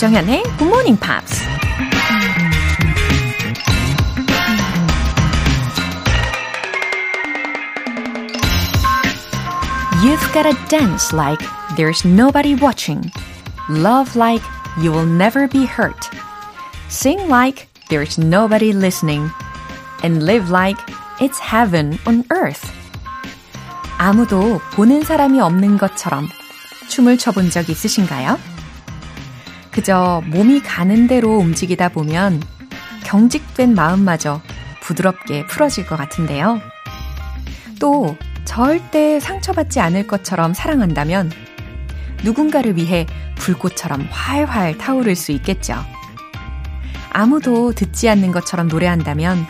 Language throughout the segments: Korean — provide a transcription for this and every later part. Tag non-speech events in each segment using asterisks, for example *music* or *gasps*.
조정현의 Good Morning Pops. You've gotta dance like there's nobody watching. Love like you will never be hurt. Sing like there's nobody listening. And live like it's heaven on earth. 아무도 보는 사람이 없는 것처럼 춤을 춰본 적 있으신가요? 그저 몸이 가는 대로 움직이다 보면 경직된 마음마저 부드럽게 풀어질 것 같은데요. 또 절대 상처받지 않을 것처럼 사랑한다면 누군가를 위해 불꽃처럼 활활 타오를 수 있겠죠. 아무도 듣지 않는 것처럼 노래한다면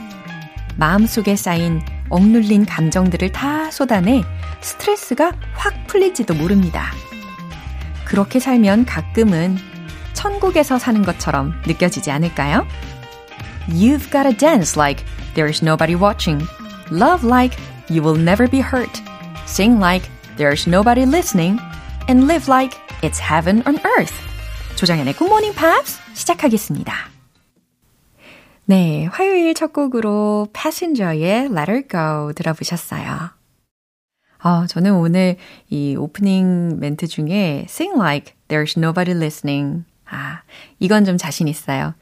마음속에 쌓인 억눌린 감정들을 다 쏟아내 스트레스가 확 풀릴지도 모릅니다. 그렇게 살면 가끔은 천국에서 사는 것처럼 느껴지지 않을까요? You've gotta dance like there's nobody watching. Love like you will never be hurt. Sing like there's nobody listening. And live like it's heaven on earth. 조장현의 Good Morning Pops 시작하겠습니다. 네, 화요일 첫 곡으로 Passenger의 Let Her Go 들어보셨어요. 아, 저는 오늘 이 오프닝 멘트 중에 Sing like there's nobody listening. 아, 이건 좀 자신 있어요.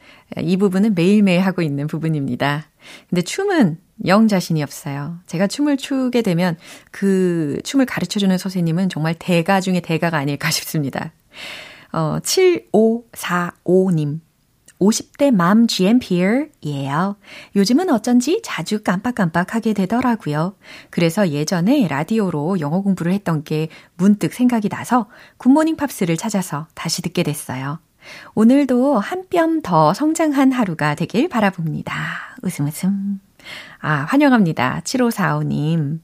이 부분은 매일매일 하고 있는 부분입니다. 근데 춤은 영 자신이 없어요. 제가 춤을 추게 되면 그 춤을 가르쳐주는 선생님은 정말 대가 중에 대가가 아닐까 *laughs* 싶습니다. 어, 7545님. 50대 맘 GMPR이에요. 요즘은 어쩐지 자주 깜빡깜빡하게 되더라고요. 그래서 예전에 라디오로 영어 공부를 했던 게 문득 생각이 나서 굿모닝 팝스를 찾아서 다시 듣게 됐어요. 오늘도 한 뼘 더 성장한 하루가 되길 바라봅니다. 웃음 웃음. 아, 환영합니다. 7545님.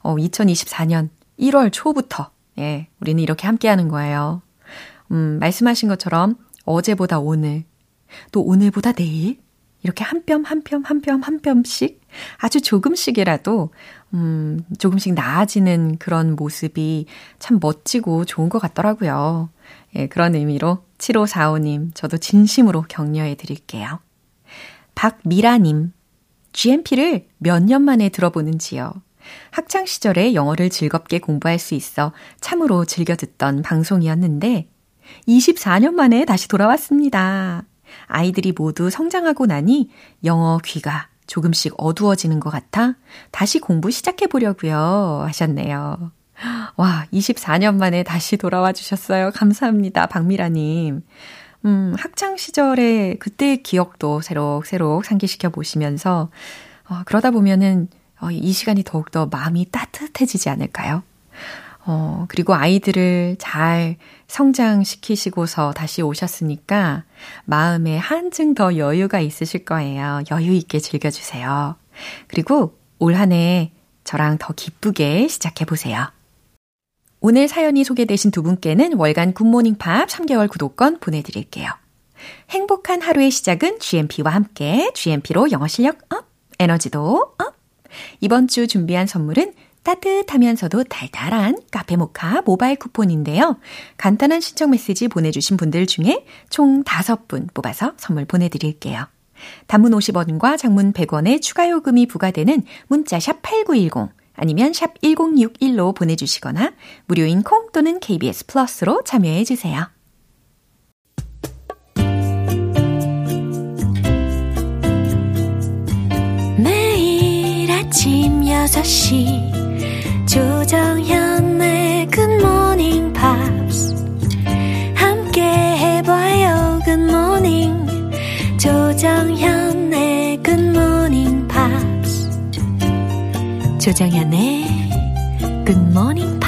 어, 2024년 1월 초부터, 예, 우리는 이렇게 함께 하는 거예요. 음, 말씀하신 것처럼 어제보다 오늘, 또 오늘보다 내일, 이렇게 한 뼘, 한 뼘, 한 뼘, 한 뼘씩 아주 조금씩이라도, 음, 조금씩 나아지는 그런 모습이 참 멋지고 좋은 것 같더라고요. 예, 그런 의미로 7545님, 저도 진심으로 격려해 드릴게요. 박미라님, GMP를 몇 년 만에 들어보는지요. 학창 시절에 영어를 즐겁게 공부할 수 있어 참으로 즐겨 듣던 방송이었는데 24년 만에 다시 돌아왔습니다. 아이들이 모두 성장하고 나니 영어 귀가 조금씩 어두워지는 것 같아 다시 공부 시작해 보려고요 하셨네요. 와, 24년 만에 다시 돌아와 주셨어요. 감사합니다. 박미라님. 음, 학창 시절의 그때의 기억도 새록새록 상기시켜 보시면서, 어, 그러다 보면은, 어, 이 시간이 더욱더 마음이 따뜻해지지 않을까요? 어, 그리고 아이들을 잘 성장시키시고서 다시 오셨으니까 마음에 한층 더 여유가 있으실 거예요. 여유 있게 즐겨주세요. 그리고 올 한 해 저랑 더 기쁘게 시작해 보세요. 오늘 사연이 소개되신 두 분께는 월간 굿모닝 팝 3개월 구독권 보내드릴게요. 행복한 하루의 시작은 GMP와 함께 GMP로 영어 실력 up, 에너지도 up. 이번 주 준비한 선물은 따뜻하면서도 달달한 카페 모카 모바일 쿠폰인데요. 간단한 신청 메시지 보내주신 분들 중에 총 5분 뽑아서 선물 보내드릴게요. 단문 50원과 장문 100원의 추가 요금이 부과되는 문자 샵 8910 아니면 샵 1061로 보내주시거나 무료인 콩 또는 KBS 플러스로 참여해 주세요. 매일 아침 6시 조정현 조정현의 Good Morning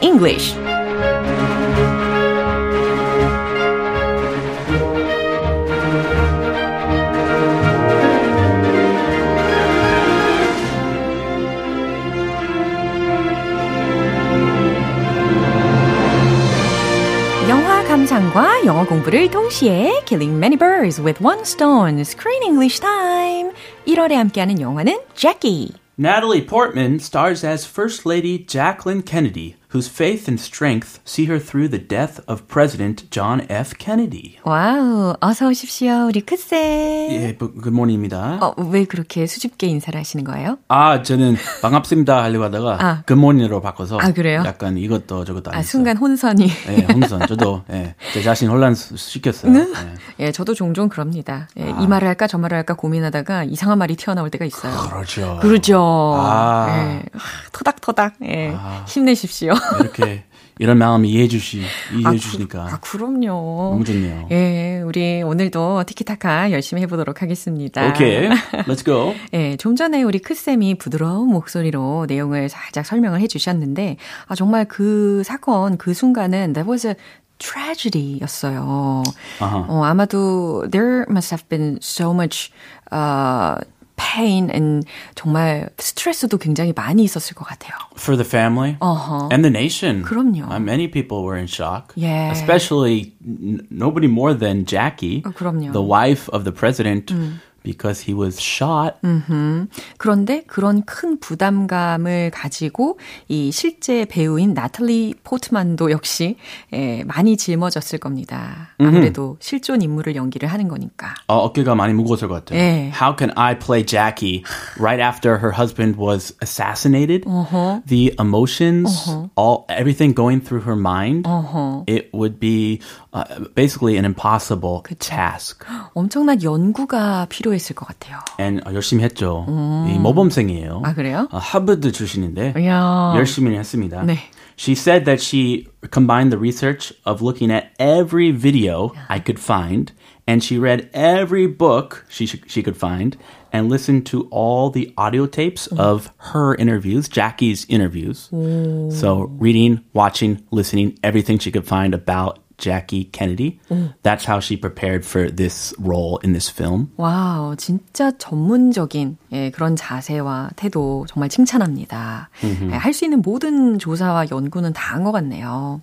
English 영화 감상과 영어 공부를 동시에 Killing many birds with one stone. Screen English time. 1월에 함께하는 영화는 Jackie. Natalie Portman stars as First Lady Jacqueline Kennedy, Whose faith and strength see her through the death of President John F. Kennedy. wow, 어서 오십시오, 우리 크쌤. 예, good morning입니다. 어, 왜 그렇게 수줍게 인사를 하시는 거예요? 아, 저는 반갑습니다 하려고 하다가 아. good morning으로 바꿔서 아, 그래요? 약간 이것도 저것도 안 아. 순간 혼선이. 예, 혼선. 저도 *laughs* 예, 제 자신 혼란시켰어요. 예. 예, 저도 종종 그럽니다. 예, 이 말을 할까 저 말을 할까 고민하다가 이상한 말이 튀어나올 때가 있어요. 그렇죠. 그렇죠. 아. 예, 하, 토닥토닥. 예, 힘내십시오. 이렇게 이런 마음 이해해 주시 이해해 아, 주시니까 그, 아, 그럼요. 너무 좋네요. 예, 우리 오늘도 티키타카 열심히 해보도록 하겠습니다. 오케이, *laughs* let's go. 예, 좀 전에 우리 크 쌤이 부드러운 목소리로 내용을 살짝 설명을 해주셨는데, 아, 정말 그 사건, 그 순간은 that was a tragedy였어요. 아하. 어, 아마도 there must have been so much, uh, pain and 정말 스트레스도 굉장히 많이 있었을 것 같아요. For the family Uh-huh. and the nation. 그럼요. Uh, many people were in shock. 예. Especially n- nobody more than Jackie, 어, 그럼요. the wife of the president, Because he was shot. 그런데 그런 큰 부담감을 가지고 이 실제 배우인 나탈리 포트만도 역시 예, 많이 짊어졌을 겁니다. 아무래도 실존 인물을 연기를 하는 거니까. 어, 어깨가 많이 무거웠을 것 같아요. 예. How can I play Jackie right after her husband was assassinated? The emotions, all everything going through her mind, it would be uh, basically an impossible task. *gasps* 엄청난 연구가 필요했을 것 같아요. And 어, 열심히 했죠. 이 모범생이에요. 아, 그래요? 어, 하버드 출신인데 이야. 열심히 했습니다. 네. She said that she combined the research of looking at every video I could find, and she read every book she sh- she could find, and listened to all the audio tapes of her interviews, Jackie's interviews. So reading, watching, listening, everything she could find about Jackie Kennedy. That's how she prepared for this role in this film. 와우, 진짜 전문적인 예, 그런 자세와 태도 정말 칭찬합니다. 예, 할수 있는 모든 조사와 연구는 다 한 것 같네요.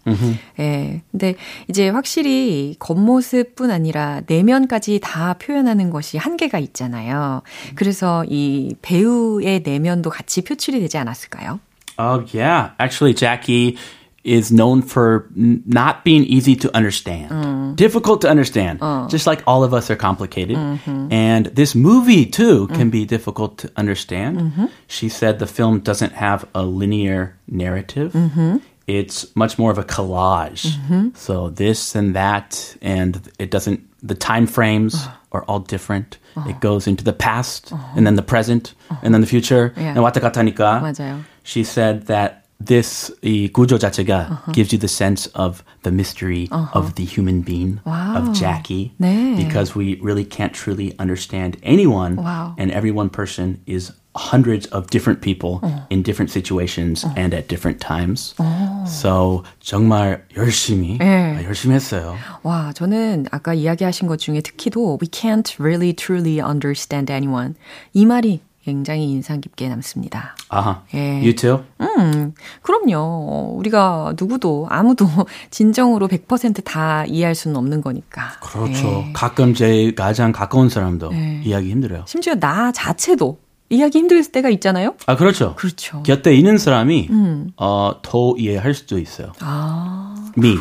예, 근데 이제 확실히 겉모습뿐 아니라 내면까지 다 표현하는 것이 한계가 있잖아요. 그래서 이 배우의 내면도 같이 표출이 되지 않았을까요? Oh, yeah. Actually, Jackie is known for n- not being easy to understand, mm. difficult to understand, mm. just like all of us are complicated. Mm-hmm. And this movie, too, mm. can mm. be difficult to understand. Mm-hmm. She said the film doesn't have a linear narrative. Mm-hmm. It's much more of a collage. Mm-hmm. So this and that, and it doesn't, the time frames uh. are all different. Uh. It goes into the past, uh-huh. and then the present, uh-huh. and then the future. Yeah. And Watagatani까, she said that this 이 구조 자체가 gives you the sense of the mystery of the human being of Jackie 네. because we really can't truly understand anyone Wow. and every one person is hundreds of different people in different situations and at different times. So 정말 열심히 네. 아, 열심히 했어요. 와, 저는 아까 이야기하신 것 중에 특히도 we can't really truly understand anyone. 이 말이 굉장히 인상 깊게 남습니다. 아하. 예. You too? 음, 그럼요. 우리가 누구도 아무도 *laughs* 진정으로 100%다 이해할 수는 없는 거니까. 그렇죠. 예. 가끔 제 가장 가까운 사람도 이해하기 힘들어요. 심지어 나 자체도 이해하기 힘들 때가 있잖아요. 아 그렇죠. 그렇죠. 곁에 있는 사람이 어, 더 이해할 수도 있어요. 아, Me.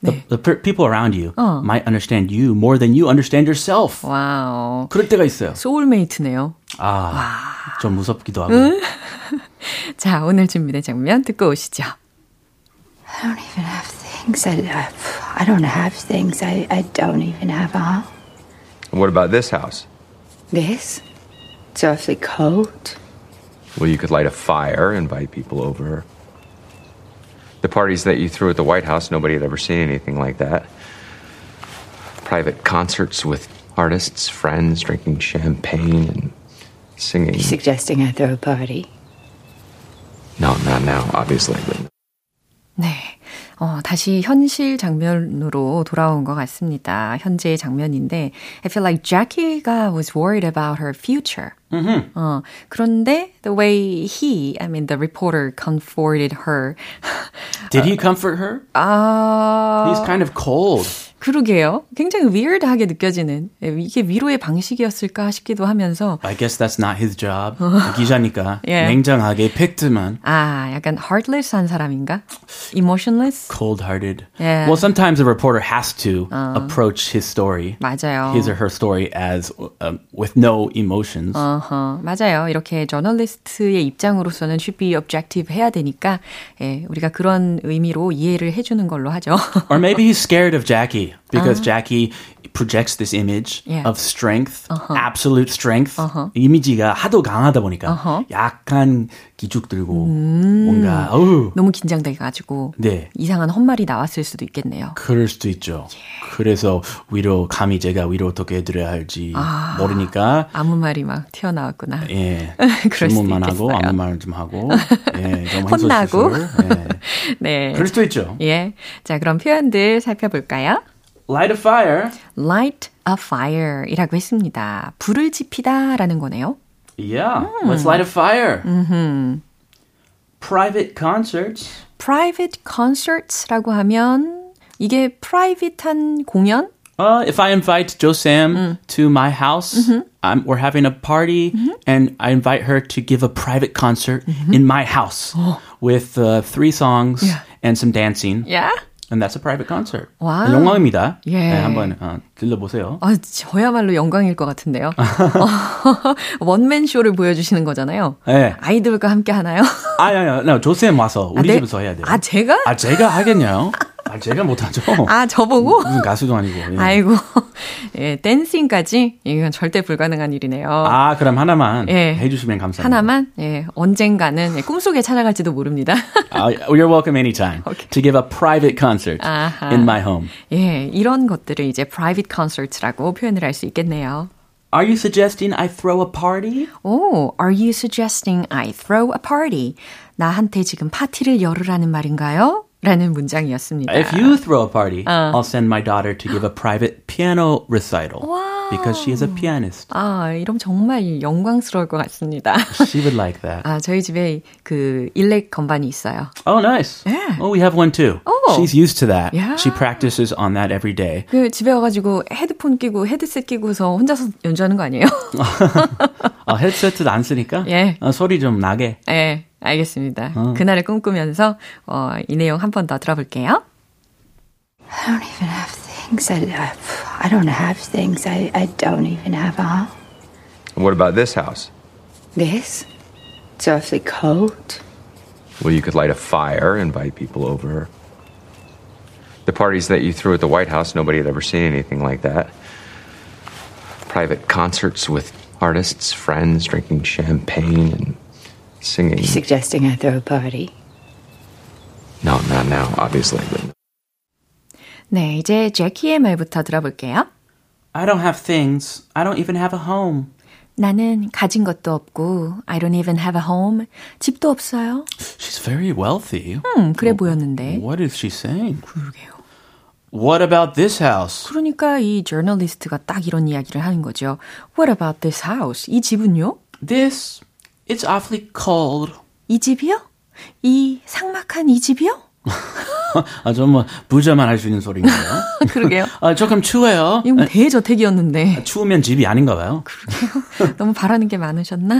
네. The, the per- people around you 어. might understand you more than you understand yourself. 와우. 그럴 때가 있어요. 소울메이트네요. 아, 좀 무섭기도 하고. *laughs* 자, 오늘 준비된 장면 듣고 오시죠. I don't even have things. I, I, I don't have things. I, I don't even have a home. What about this house? This? It's awfully cold. Well, you could light a fire, invite people over. The parties that you threw at the White House, nobody had ever seen anything like that. Private concerts with artists, friends, drinking champagne and singing. You suggesting I throw a party? No, not now, obviously. But 네. 어, 다시 현실 장면으로 돌아온 것 같습니다. 현재의 장면인데, I feel like Jackie가 was worried about her future. 어, 그런데 the way he, I mean the reporter comforted her. Did he comfort her? 아, He's kind of cold. 그러게요. 굉장히 weird하게 느껴지는 예, 이게 위로의 방식이었을까 싶기도 하면서 I guess that's not his job. 기자니까 예. 냉정하게 팩트만 아 약간 heartless한 사람인가? emotionless? cold-hearted. Yeah. Well, sometimes a reporter has to approach his story, 맞아요. his or her story, as um, with no emotions. 어허, 맞아요. 이렇게 저널리스트의 입장으로서는 should be objective 해야 되니까 예, 우리가 그런 의미로 이해를 해주는 걸로 하죠. Or maybe he's scared of Jackie because Jackie projects this image Yeah. of strength, absolute strength. 이미지가 하도 강하다 보니까 약간 기죽 들고 뭔가 어우 너무 긴장돼 가지고 네. 이상한 헛말이 나왔을 수도 있겠네요. 그럴 수도 있죠. 그래서 위로 감히 제가 위로 어떻게 해드려야 할지 모르니까 아무 말이 막 튀어나왔구나. 예 *laughs* 질문만 하고. 아무 말 좀 하고 예, 좀 *laughs* 혼나고. 예. *laughs* 네. 그럴 수도 있죠. 예. 자, 그럼 표현들 살펴볼까요? Light a fire. light a fire 이라고 했습니다. 불을 지피다 라는 거네요. Yeah, let's light a fire. Private concerts. private concerts라고 하면 이게 private한 공연? Uh, if I invite Joe Sam to my house, I'm, we're having a party, and I invite her to give a private concert in my house with uh, three songs Yeah. and some dancing. Yeah? And that's a private concert. 와우. 영광입니다. 예. 네, 한번 어, 들려보세요. 아, 저야말로 영광일 것 같은데요. *laughs* 원맨 쇼를 보여주시는 거잖아요. 네. 아이돌과 함께 하나요? 아니, 아니, 아니, 조쌤 와서 우리 네? 집에서 해야 돼요. 아, 제가? 아, 제가 하겠냐요? 아, 제가 못하죠. 아, 저보고? 무슨 가수도 아니고. 예. 아이고. 예, 댄싱까지? 이건 절대 불가능한 일이네요. 아, 그럼 하나만 예. 해주시면 감사합니다. 하나만? 예, 언젠가는 예, 꿈속에 찾아갈지도 모릅니다. Uh, you're welcome anytime Okay. to give a private concert 아하. in my home. 예, 이런 것들을 이제 private concerts라고 표현을 할 수 있겠네요. Are you suggesting I throw a party? 오, are you suggesting I throw a party? 나한테 지금 파티를 열으라는 말인가요? 라는 문장이었습니다. If you throw a party, I'll send my daughter to give a private piano recital because she is a pianist. 아, 이러면 정말 영광스러울 것 같습니다. She would like that. 아, 저희 집에 그 일렉 건반이 있어요. Oh, nice. Yeah. Oh, we have one too. Oh. She's used to that. Yeah. She practices on that every day. 그 집에 와가지고 헤드폰 끼고 헤드셋 끼고서 혼자서 연주하는 거 아니에요? *laughs* 어, 헤드셋도 안 쓰니까 예. 어, 소리 좀 나게. 네, 알겠습니다. 그날을 꿈꾸면서 어, 이 내용 한 번 더 들어볼게요. I don't even have things. I, I, I don't have things. I, I don't even have a home. What about this house? This? It's awfully cold. Well, you could light a fire, invite people over. The parties that you threw at the White House, nobody had ever seen anything like that. Private concerts with artists, friends, drinking champagne and singing. You're suggesting I throw a party? No, not now, obviously. But 네, 이제 제키의 말부터 들어볼게요. I don't have things. I don't even have a home. 나는 가진 것도 없고 I don't even have a home. 집도 없어요. She's very wealthy. 음, 그래 보였는데. What is she saying? 그러게요. What about this house? 그러니까 이 저널리스트가 딱 이런 이야기를 하는 거죠. What about this house? 이 집은요? This, it's awfully cold. 이 집이요? 이 삭막한 이 집이요? *laughs* 아, 정말 부자만 할 수 있는 소리인가요? *laughs* 그러게요. *laughs* 아, 조금 추워요. 이건 대저택이었는데 추우면 집이 아닌가 봐요. 너무 바라는 게 많으셨나?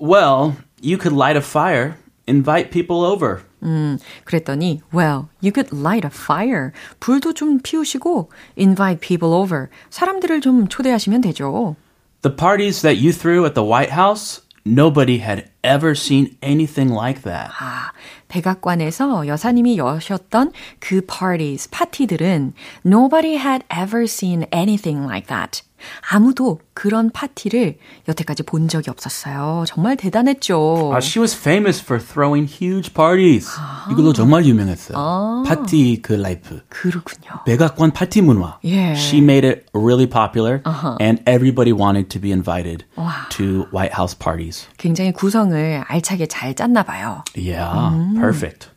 Well, you could light a fire, invite people over. 음, 그랬더니 well, you could light a fire. 불도 좀 피우시고 invite people over. 사람들을 좀 초대하시면 되죠. The parties that you threw at the White House, nobody had ever seen anything like that. 아, 백악관에서 여사님이 여셨던 그 parties, 파티들은 nobody had ever seen anything like that. 아무도 그런 파티를 여태까지 본 적이 없었어요. 정말 대단했죠. Uh, she was famous for throwing huge parties. 이걸로 정말 유명했어요. 파티 그 라이프. 그렇군요. 백악관 파티 문화. Yeah. She made it really popular and everybody wanted to be invited to White House parties. 굉장히 구성을 알차게 잘 짰나 봐요. Yeah, perfect.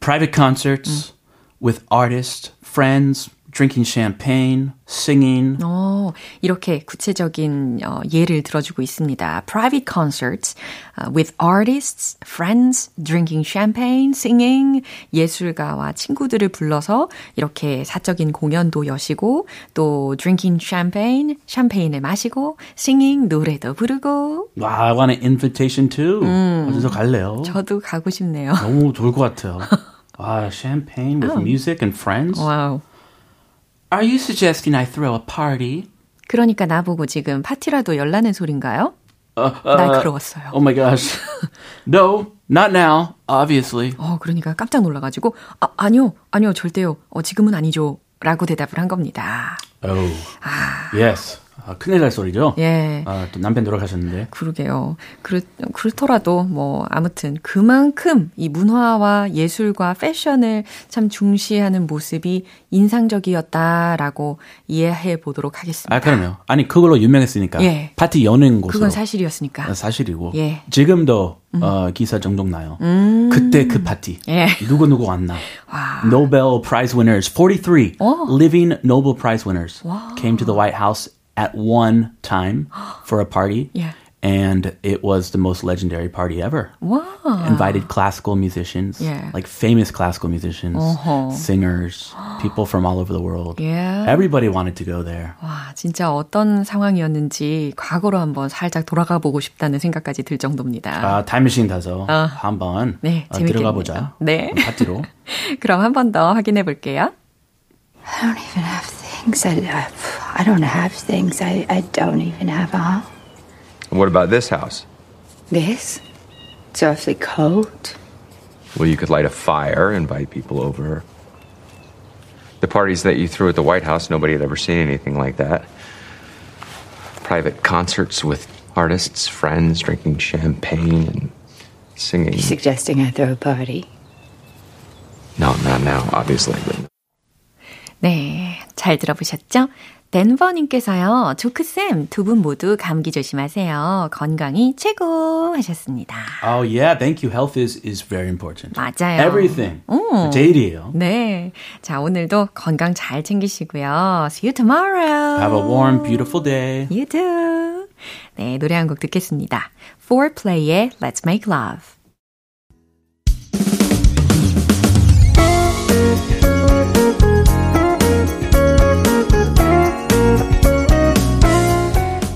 Private concerts with artists, friends, drinking champagne, singing. 어, 이렇게 구체적인 어, 예를 들어주고 있습니다. Private concerts uh, with artists, friends, drinking champagne, singing. 예술가와 친구들을 불러서 이렇게 사적인 공연도 여시고 또 drinking champagne, 샴페인을 마시고 singing 노래도 부르고. 와, I want an invitation too. 음, 어디서 갈래요? 저도 가고 싶네요. 너무 좋을 것 같아요. 와, champagne with oh. music and friends. 와우. Are you suggesting I throw a party? 그러니까 나보고 지금 파티라도 열라는 소린가요? Uh, uh, 날카로웠어요. Oh my gosh. *laughs* No, not now, obviously. 어, 그러니까 깜짝 놀라가지고, 아, 아니요, 아니요, 절대요. 어, 지금은 아니죠. 라고 대답을 한 겁니다. Oh. 아. Yes. 아, 큰일 날 소리죠? 예. 아, 또 남편 돌아가셨는데. 그러게요. 그렇, 그렇더라도 뭐 아무튼 그만큼 이 문화와 예술과 패션을 참 중시하는 모습이 인상적이었다라고 이해해 보도록 하겠습니다. 아, 그럼요. 아니, 그걸로 유명했으니까. 예. 파티 여는 곳으로. 그건 사실이었으니까. 아, 사실이고. 예. 지금도 음. 어, 기사 종종 나요. 음. 그때 그 파티. 예. 누구 누구 왔나. 와. Nobel Prize winners, 43 오. living Nobel Prize winners 와. came to the White House at one time *gasps* for a party. Yeah. And it was the most legendary party ever. Wow. Invited classical musicians, Yeah. like famous classical musicians, 어허. singers, *gasps* people from all over the world. Yeah. Everybody wanted to go there. 와, 진짜 어떤 상황이었는지 과거로 한번 살짝 돌아가 보고 싶다는 생각까지 들 정도입니다. 아, 타임머신 타서 아. 한번 네, 어, 재밌겠네요. 들어가 보자. 네. 파티로. *laughs* 그럼 한 번 더 확인해 볼게요. I don't even have things. I, I, I don't have things. I, I don't even have a home. What about this house? This? It's awfully cold. Well, you could light a fire, invite people over. The parties that you threw at the White House, nobody had ever seen anything like that. Private concerts with artists, friends, drinking champagne and singing. You're suggesting I throw a party? No, not now, obviously. But 네, 잘 들어보셨죠? 덴버님께서요, 조크쌤, 두 분 모두 감기 조심하세요. 건강이 최고 하셨습니다. Oh yeah, thank you. Health is is very important. 맞아요. Everything. 음. 제일이에요. 네. 자, 오늘도 건강 잘 챙기시고요. See you tomorrow. Have a warm, beautiful day. You too. 네, 노래 한 곡 듣겠습니다. 4Play의 Let's Make Love.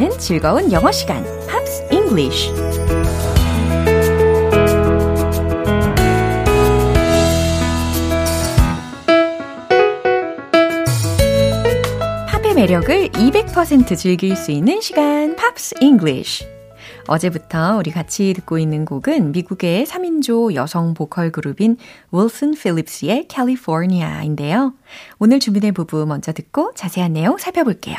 함께하는 즐거운 영어 시간, Pops English. 팝의 매력을 200% 즐길 수 있는 시간, Pops English. 어제부터 우리 같이 듣고 있는 곡은 미국의 3인조 여성 보컬 그룹인 윌슨 필립스의 캘리포니아인데요. 오늘 준비된 부분 먼저 듣고 자세한 내용 살펴볼게요.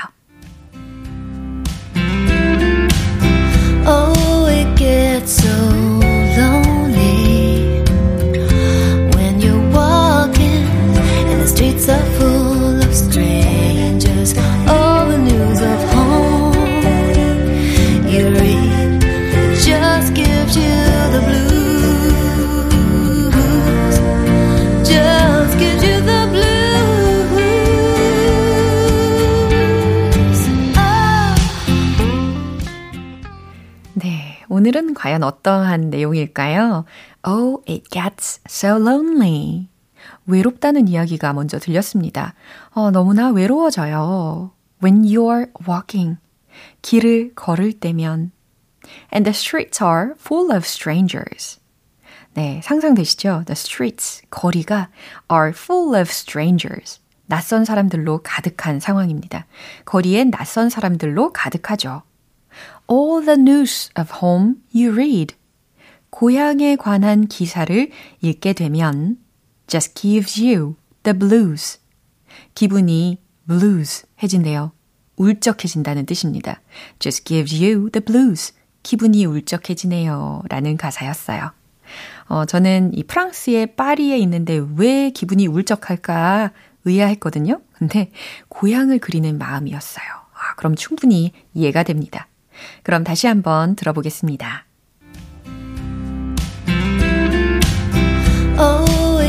Streets are full 네, 오늘은 과연 어떠한 내용일까요? Oh, it gets so lonely. 외롭다는 이야기가 먼저 들렸습니다. 어, 너무나 외로워져요. When you're walking. 길을 걸을 때면. And the streets are full of strangers. 네, 상상되시죠? The streets, 거리가 are full of strangers. 낯선 사람들로 가득한 상황입니다. 거리엔 낯선 사람들로 가득하죠. All the news of home you read. 고향에 관한 기사를 읽게 되면 just gives you the blues. 기분이 blues 해진대요. 울적해진다는 뜻입니다. just gives you the blues. 기분이 울적해지네요. 라는 가사였어요. 어, 저는 이 프랑스의 파리에 있는데 왜 기분이 울적할까 의아했거든요. 근데 고향을 그리는 마음이었어요. 아, 그럼 충분히 이해가 됩니다. 그럼 다시 한번 들어보겠습니다. Oh,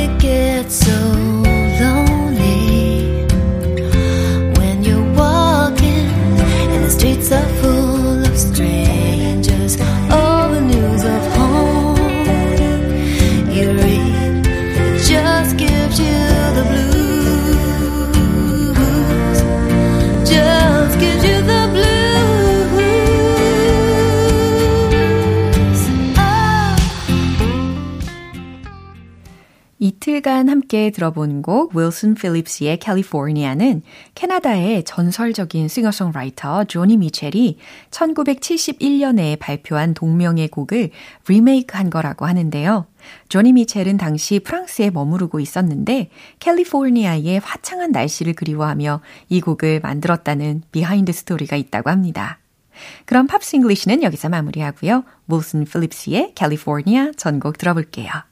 이틀간 함께 들어본 곡 윌슨 필립스의 캘리포니아는 캐나다의 전설적인 싱어송라이터 조니 미첼이 1971년에 발표한 동명의 곡을 리메이크한 거라고 하는데요. 조니 미첼은 당시 프랑스에 머무르고 있었는데 캘리포니아의 화창한 날씨를 그리워하며 이 곡을 만들었다는 behind story가 있다고 합니다. 그럼 Pops English는 여기서 마무리하고요. 윌슨 필립스의 캘리포니아 전곡 들어볼게요.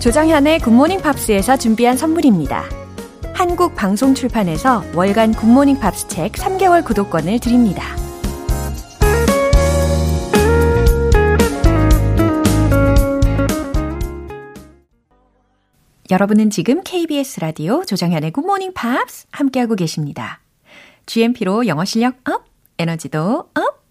조정현의 굿모닝 팝스에서 준비한 선물입니다. 한국 방송 출판에서 월간 굿모닝 팝스 책 3개월 구독권을 드립니다. 여러분은 지금 KBS 라디오 조정현의 굿모닝 팝스 함께하고 계십니다. GMP로 영어 실력 up, 에너지도 up,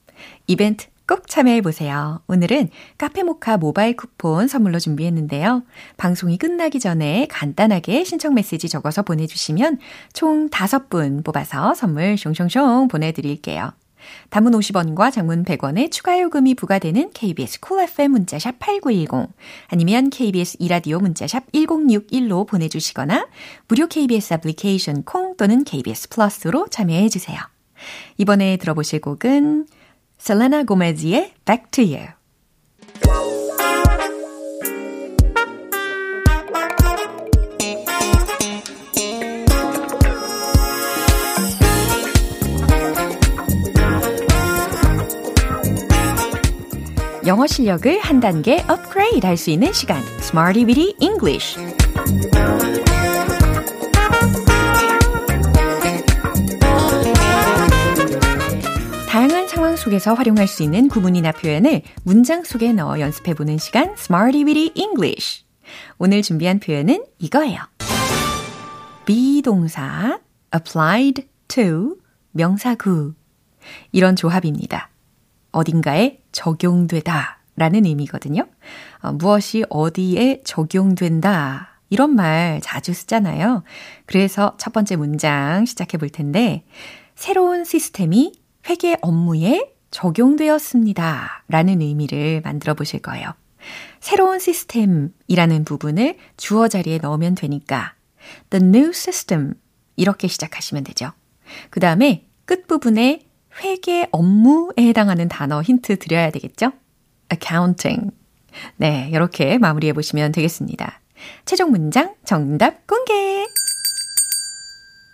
이벤트 꼭 참여해보세요. 오늘은 카페모카 모바일 쿠폰 선물로 준비했는데요. 방송이 끝나기 전에 간단하게 신청 메시지 적어서 보내주시면 총 5분 뽑아서 선물 숑숑숑 보내드릴게요. 단문 50원과 장문 100원의 추가 요금이 부과되는 KBS Cool FM 문자샵 8910 아니면 KBS 2라디오 문자샵 1061로 보내주시거나 무료 KBS 애플리케이션 콩 또는 KBS 플러스로 참여해 주세요. 이번에 들어보실 곡은 셀레나 고메즈의 Back to You. 영어 실력을 한 단계 업그레이드 할 수 있는 시간. Smarty Bitty English. 다양한 상황 속에서 활용할 수 있는 구문이나 표현을 문장 속에 넣어 연습해보는 시간 Smarty Bitty English. 오늘 준비한 표현은 이거예요. 비동사 applied to 명사구 이런 조합입니다. 어딘가에 적용되다 라는 의미거든요. 어, 무엇이 어디에 적용된다 이런 말 자주 쓰잖아요. 그래서 첫 번째 문장 시작해 볼 텐데 새로운 시스템이 회계 업무에 적용되었습니다. 라는 의미를 만들어 보실 거예요. 새로운 시스템이라는 부분을 주어 자리에 넣으면 되니까 the new system 이렇게 시작하시면 되죠. 그 다음에 끝부분에 회계 업무에 해당하는 단어 힌트 드려야 되겠죠? accounting. 네, 이렇게 마무리해 보시면 되겠습니다. 최종 문장 정답 공개!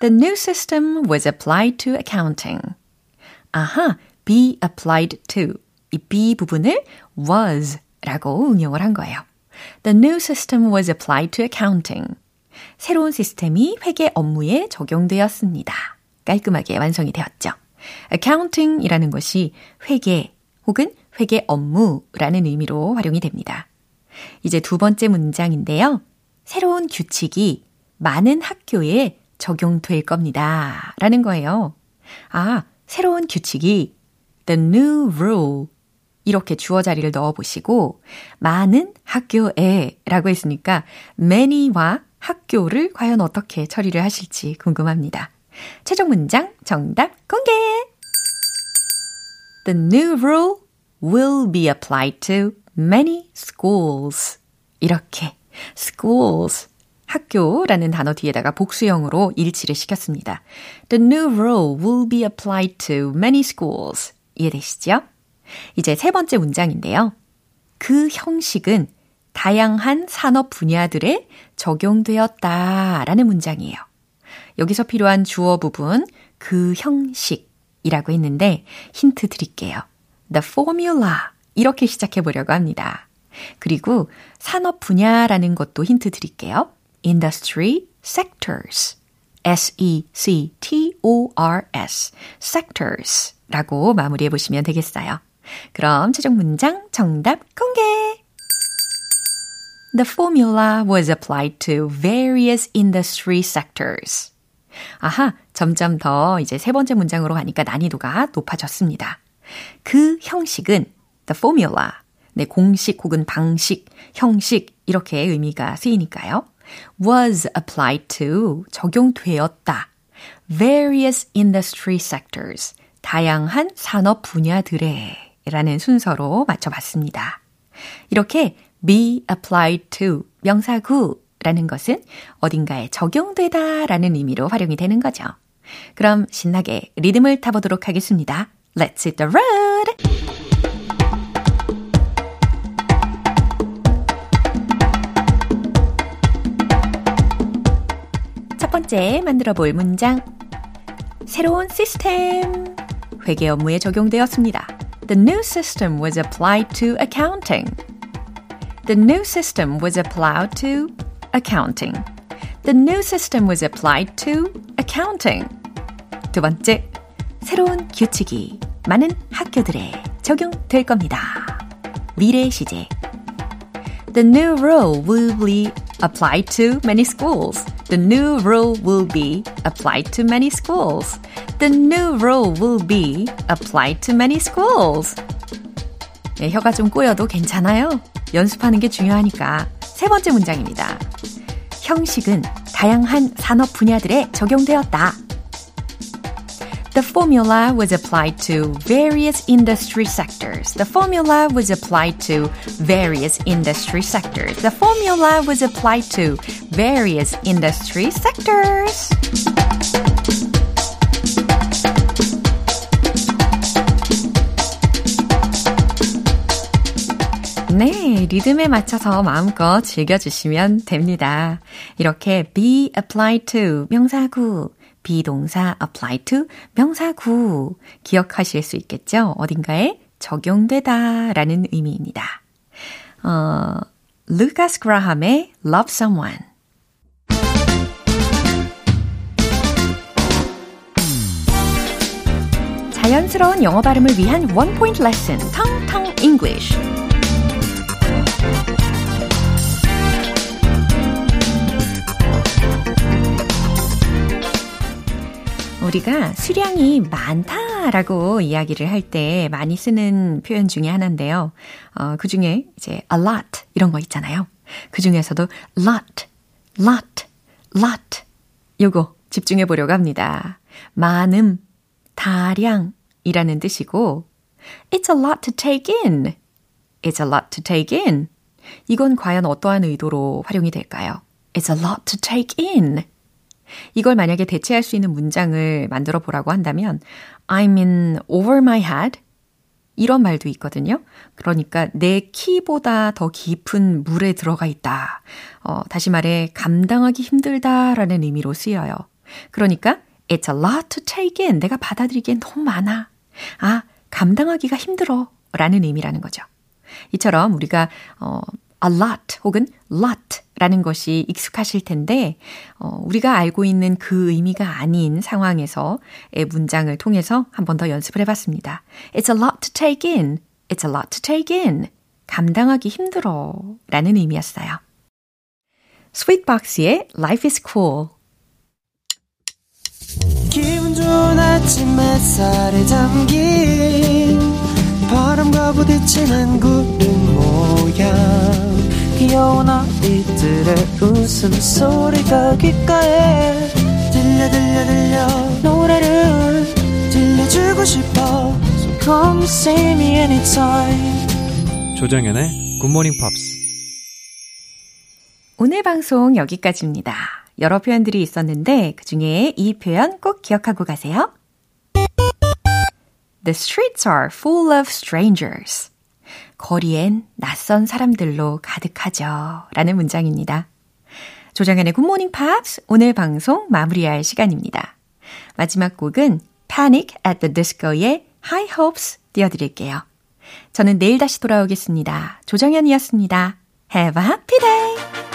The new system was applied to accounting. 아하, be applied to. 이 be 부분을 was 라고 응용을 한 거예요. The new system was applied to accounting. 새로운 시스템이 회계 업무에 적용되었습니다. 깔끔하게 완성이 되었죠. Accounting 이라는 것이 회계 혹은 회계 업무라는 의미로 활용이 됩니다. 이제 두 번째 문장인데요. 새로운 규칙이 많은 학교에 적용될 겁니다. 라는 거예요. 아, 새로운 규칙이 the new rule 이렇게 주어 자리를 넣어 보시고 많은 학교에 라고 했으니까 many와 학교를 과연 어떻게 처리를 하실지 궁금합니다. 최종 문장 정답 공개! The new rule will be applied to many schools. 이렇게 schools 학교라는 단어 뒤에다가 복수형으로 일치를 시켰습니다. The new rule will be applied to many schools. 이해되시죠? 이제 세 번째 문장인데요. 그 형식은 다양한 산업 분야들에 적용되었다 라는 문장이에요. 여기서 필요한 주어 부분 그 형식이라고 했는데 힌트 드릴게요. The formula 이렇게 시작해 보려고 합니다. 그리고 산업 분야라는 것도 힌트 드릴게요. Industry sectors. S-E-C-T-O-R-S. sectors 라고 마무리해 보시면 되겠어요. 그럼 최종 문장 정답 공개! The formula was applied to various industry sectors. 아하, 점점 더 이제 세 번째 문장으로 가니까 난이도가 높아졌습니다. 그 형식은 the formula, 네, 공식 혹은 방식, 형식 이렇게 의미가 쓰이니까요. was applied to 적용되었다. various industry sectors 다양한 산업 분야들에 라는 순서로 맞춰봤습니다. 이렇게 be applied to 명사구 라는 것은 어딘가에 적용되다 라는 의미로 활용이 되는 거죠. 그럼 신나게 리듬을 타보도록 하겠습니다. Let's hit the road! 첫 번째 만들어 볼 문장. 새로운 시스템. 회계 업무에 적용되었습니다. The new system was applied to accounting. The new system was applied to accounting. The new system was applied to accounting. 두 번째, 새로운 규칙이 많은 학교들에 적용될 겁니다. 미래 시제. The new rule will be applied to many schools. The new rule will be applied to many schools. The new rule will be applied to many schools. 네, 혀가 좀 꼬여도 괜찮아요. 연습하는 게 중요하니까. 세 번째 문장입니다. 형식은 다양한 산업 분야들에 적용되었다. The formula was applied to various industry sectors. The formula was applied to various industry sectors. The formula was applied to various industry sectors. 네, 리듬에 맞춰서 마음껏 즐겨주시면 됩니다. 이렇게 be applied to 명사구, 비동사 apply to 명사구 기억하실 수 있겠죠? 어딘가에 적용되다 라는 의미입니다. 어, 루카스 그라함의 Love Someone 자연스러운 영어 발음을 위한 원 포인트 레슨 텅텅 English 우리가 수량이 많다라고 이야기를 할 때 많이 쓰는 표현 중에 하나인데요. 어, 그 중에 이제 a lot 이런 거 있잖아요. 그 중에서도 lot, lot, lot 요거 집중해 보려고 합니다. 많음, 다량이라는 뜻이고 It's a lot to take in. It's a lot to take in. 이건 과연 어떠한 의도로 활용이 될까요? It's a lot to take in. 이걸 만약에 대체할 수 있는 문장을 만들어 보라고 한다면 I'm in over my head. 이런 말도 있거든요. 그러니까 내 키보다 더 깊은 물에 들어가 있다. 어, 다시 말해 감당하기 힘들다라는 의미로 쓰여요. 그러니까 it's a lot to take in. 내가 받아들이기엔 너무 많아. 아, 감당하기가 힘들어. 라는 의미라는 거죠. 이처럼 우리가 어, a lot 혹은 lot 라는 것이 익숙하실 텐데, 어, 우리가 알고 있는 그 의미가 아닌 상황에서의 문장을 통해서 한 번 더 연습을 해봤습니다. It's a lot to take in. It's a lot to take in. 감당하기 힘들어. 라는 의미였어요. 스윗박스의 Life is Cool. 기분 좋은 아침 햇살에 담긴 바람과 부딪히는 모양 귀여운 아이들의 웃음소리가 귓가에 들려 들려 들려 노래를 들려주고 싶어 So come see me anytime 조정현의 굿모닝 팝스. 오늘 방송 여기까지입니다. 여러 표현들이 있었는데 그 중에 이 표현 꼭 기억하고 가세요. The streets are full of strangers. 거리엔 낯선 사람들로 가득하죠. 라는 문장입니다. 조정현의 굿모닝 팝스 오늘 방송 마무리할 시간입니다. 마지막 곡은 Panic at the Disco의 High Hopes 띄워드릴게요. 저는 내일 다시 돌아오겠습니다. 조정현이었습니다. Have a happy day!